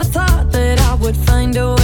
a little bit, I find a fall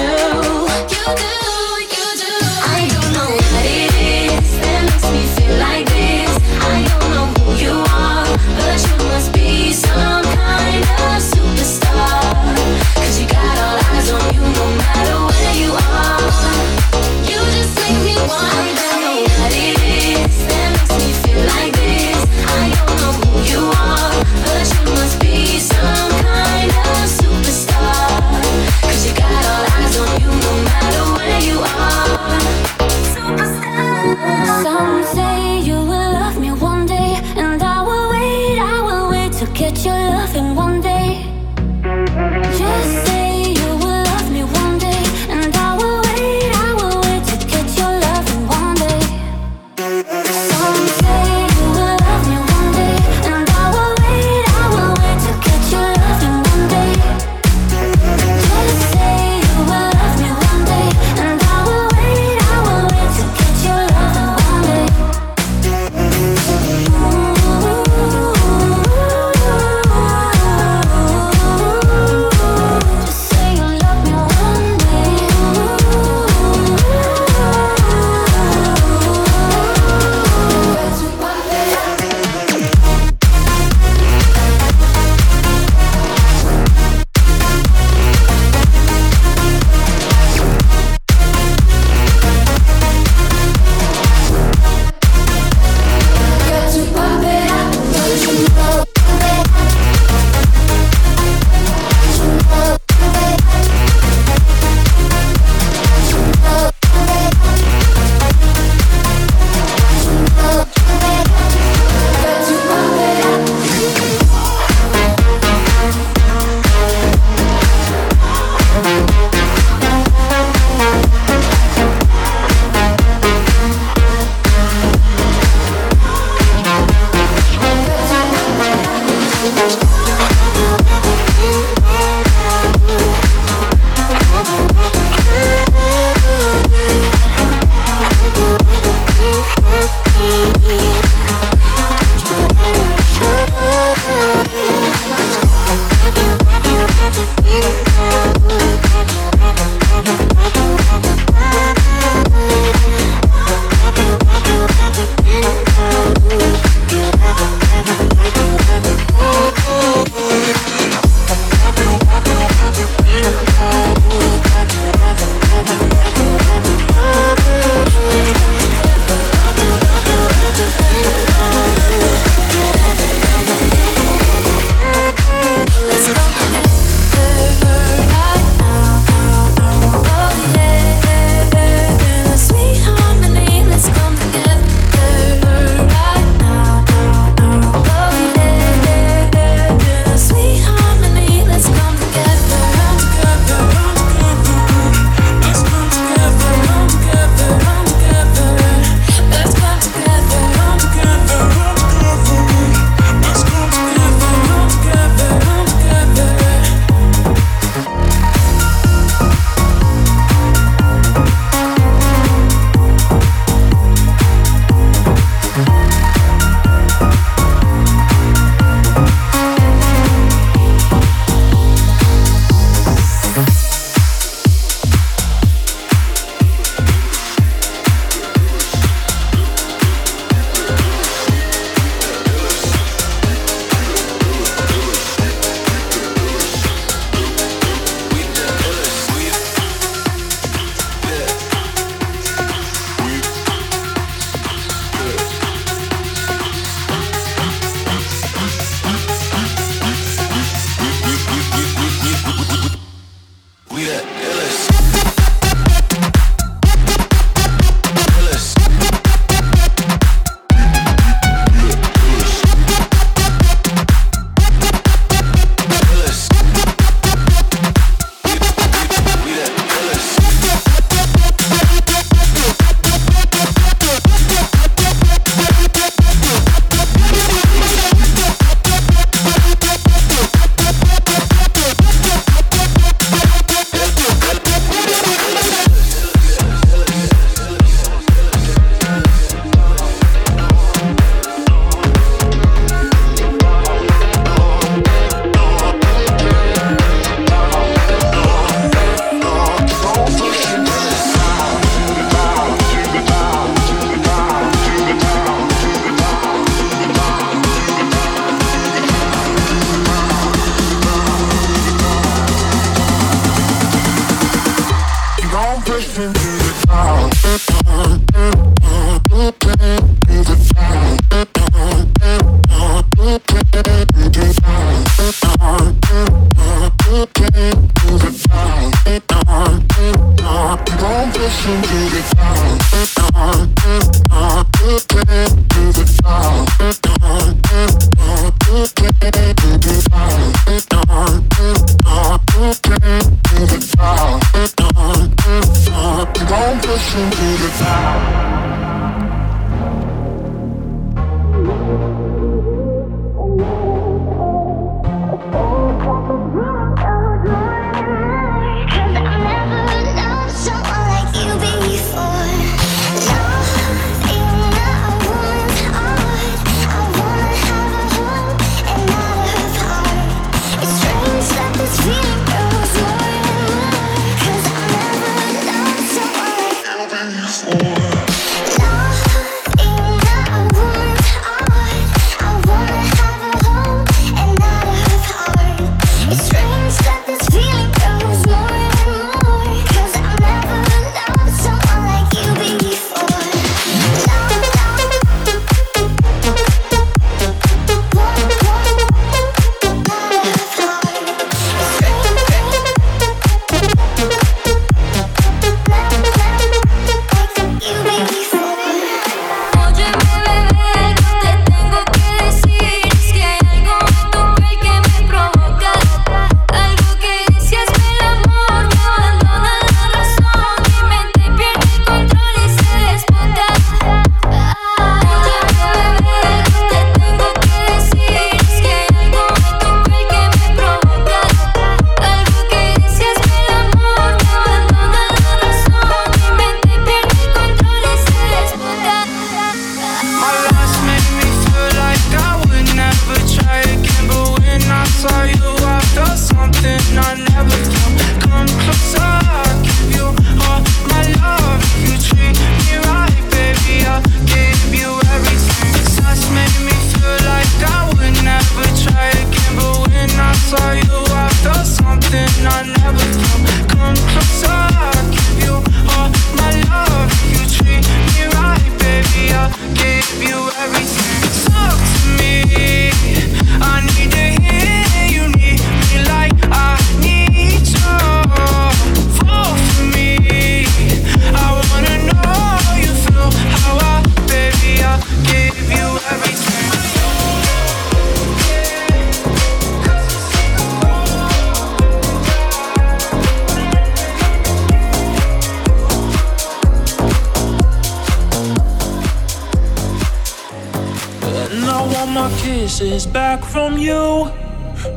kisses back from you.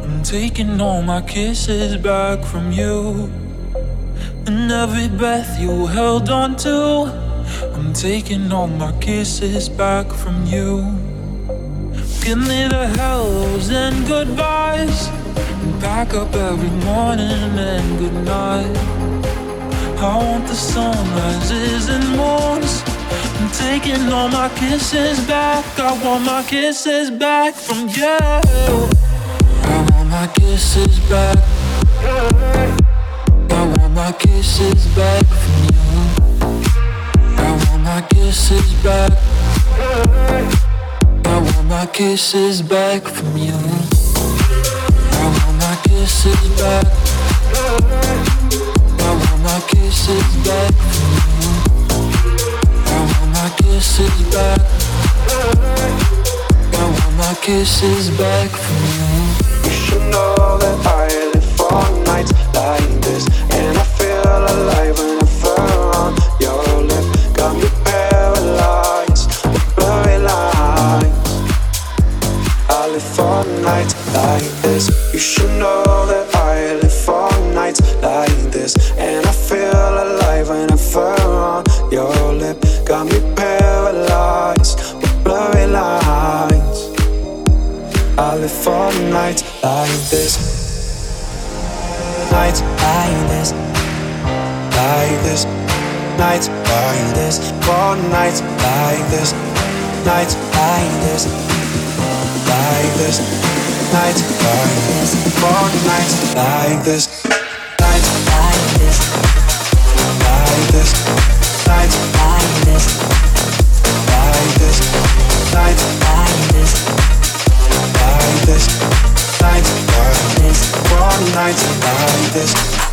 I'm taking all my kisses back from you. And every breath you held on to. I'm taking all my kisses back from you. Give me the hellos and goodbyes. And back up every morning and goodnight. I want the sunrises and moons. Taking all my kisses back. I want my kisses back from you I want my kisses back. I want my kisses back from you. I want my kisses back. I want my kisses back from you. I want my kisses back. I want my kisses back from you. I want my kisses back. I want my kisses back from you should know that I live for nights like this, and I feel alive nights like this, for nights like this, nights like this, like this, nights like this, for nights like this, nights like this, like this, nights like this, like this, nights like this, for nights like this.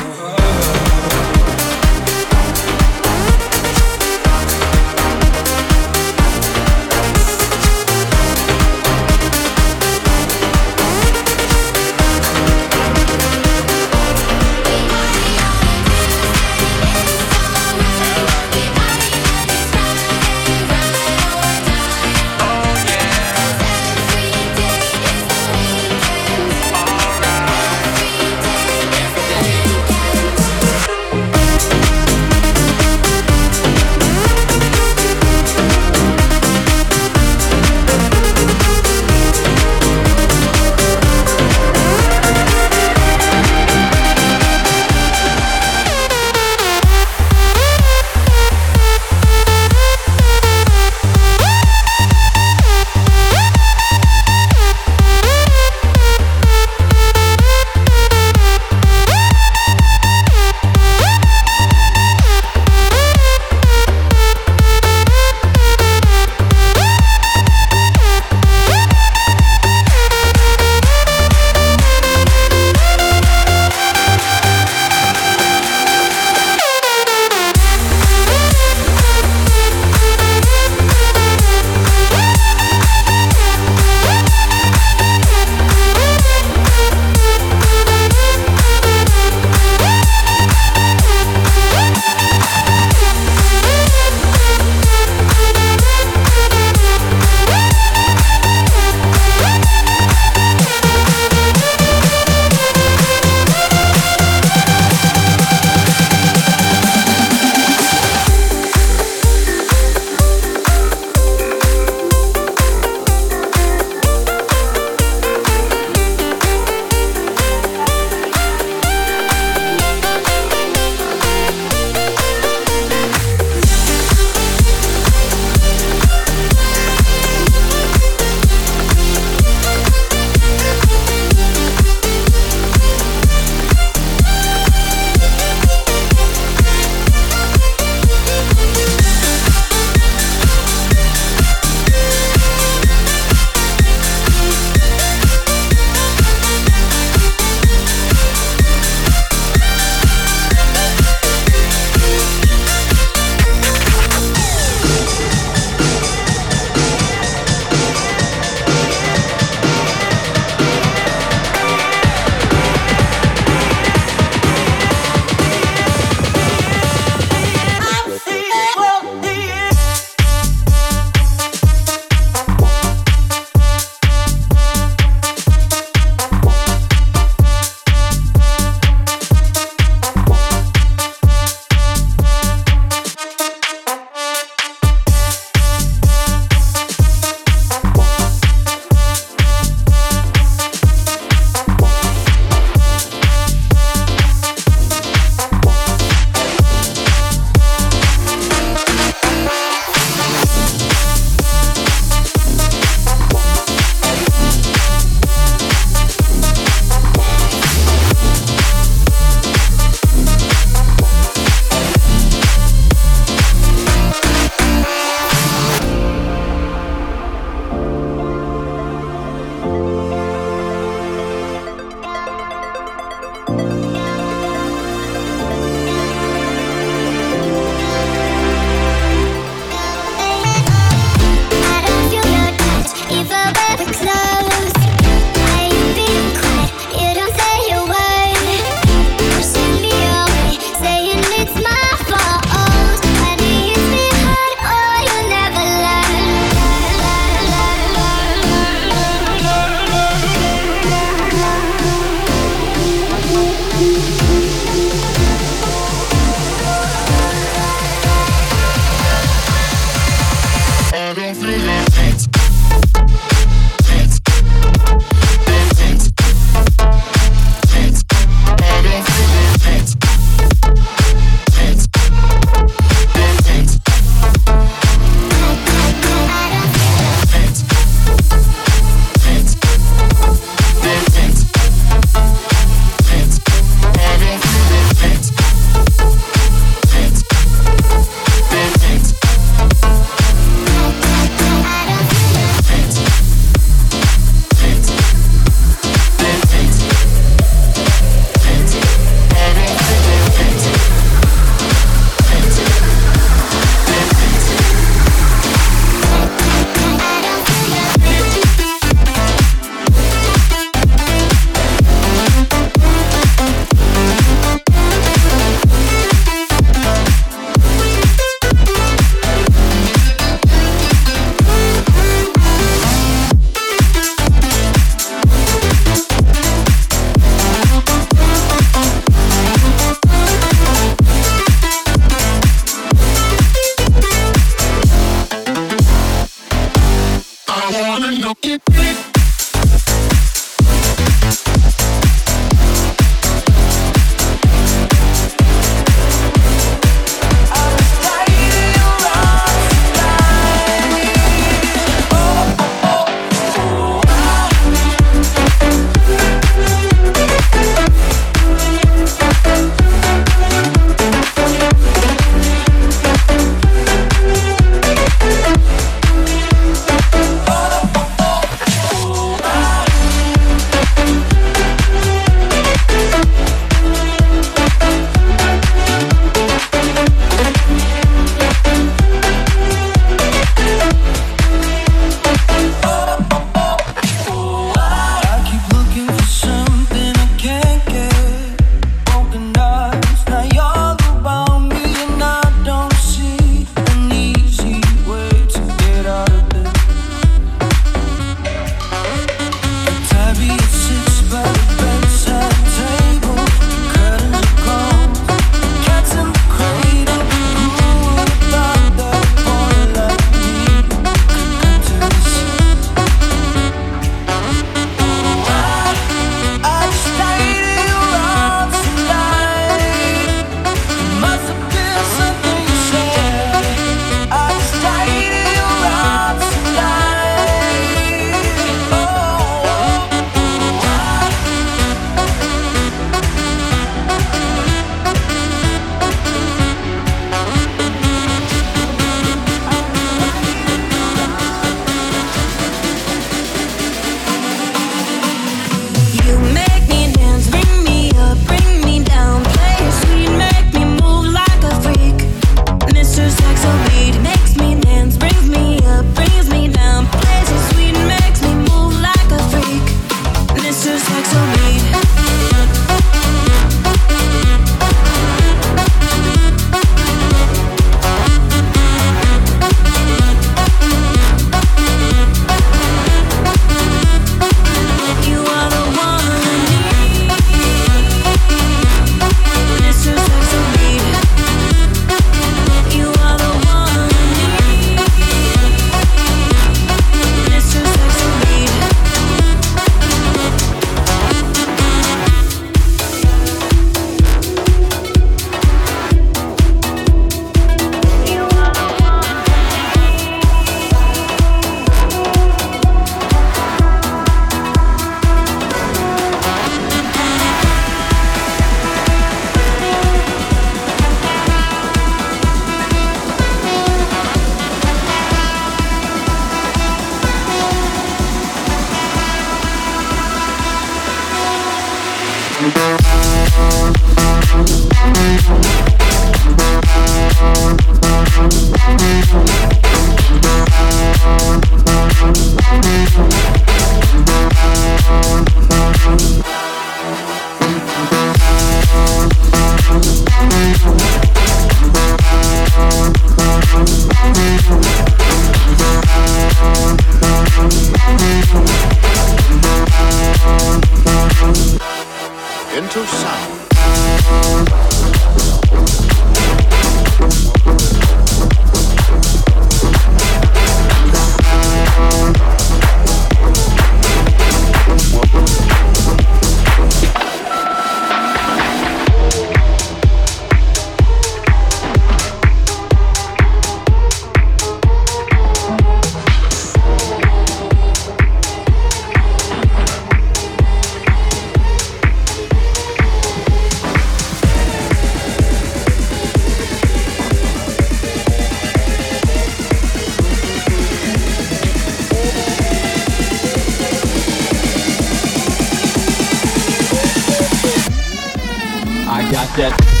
That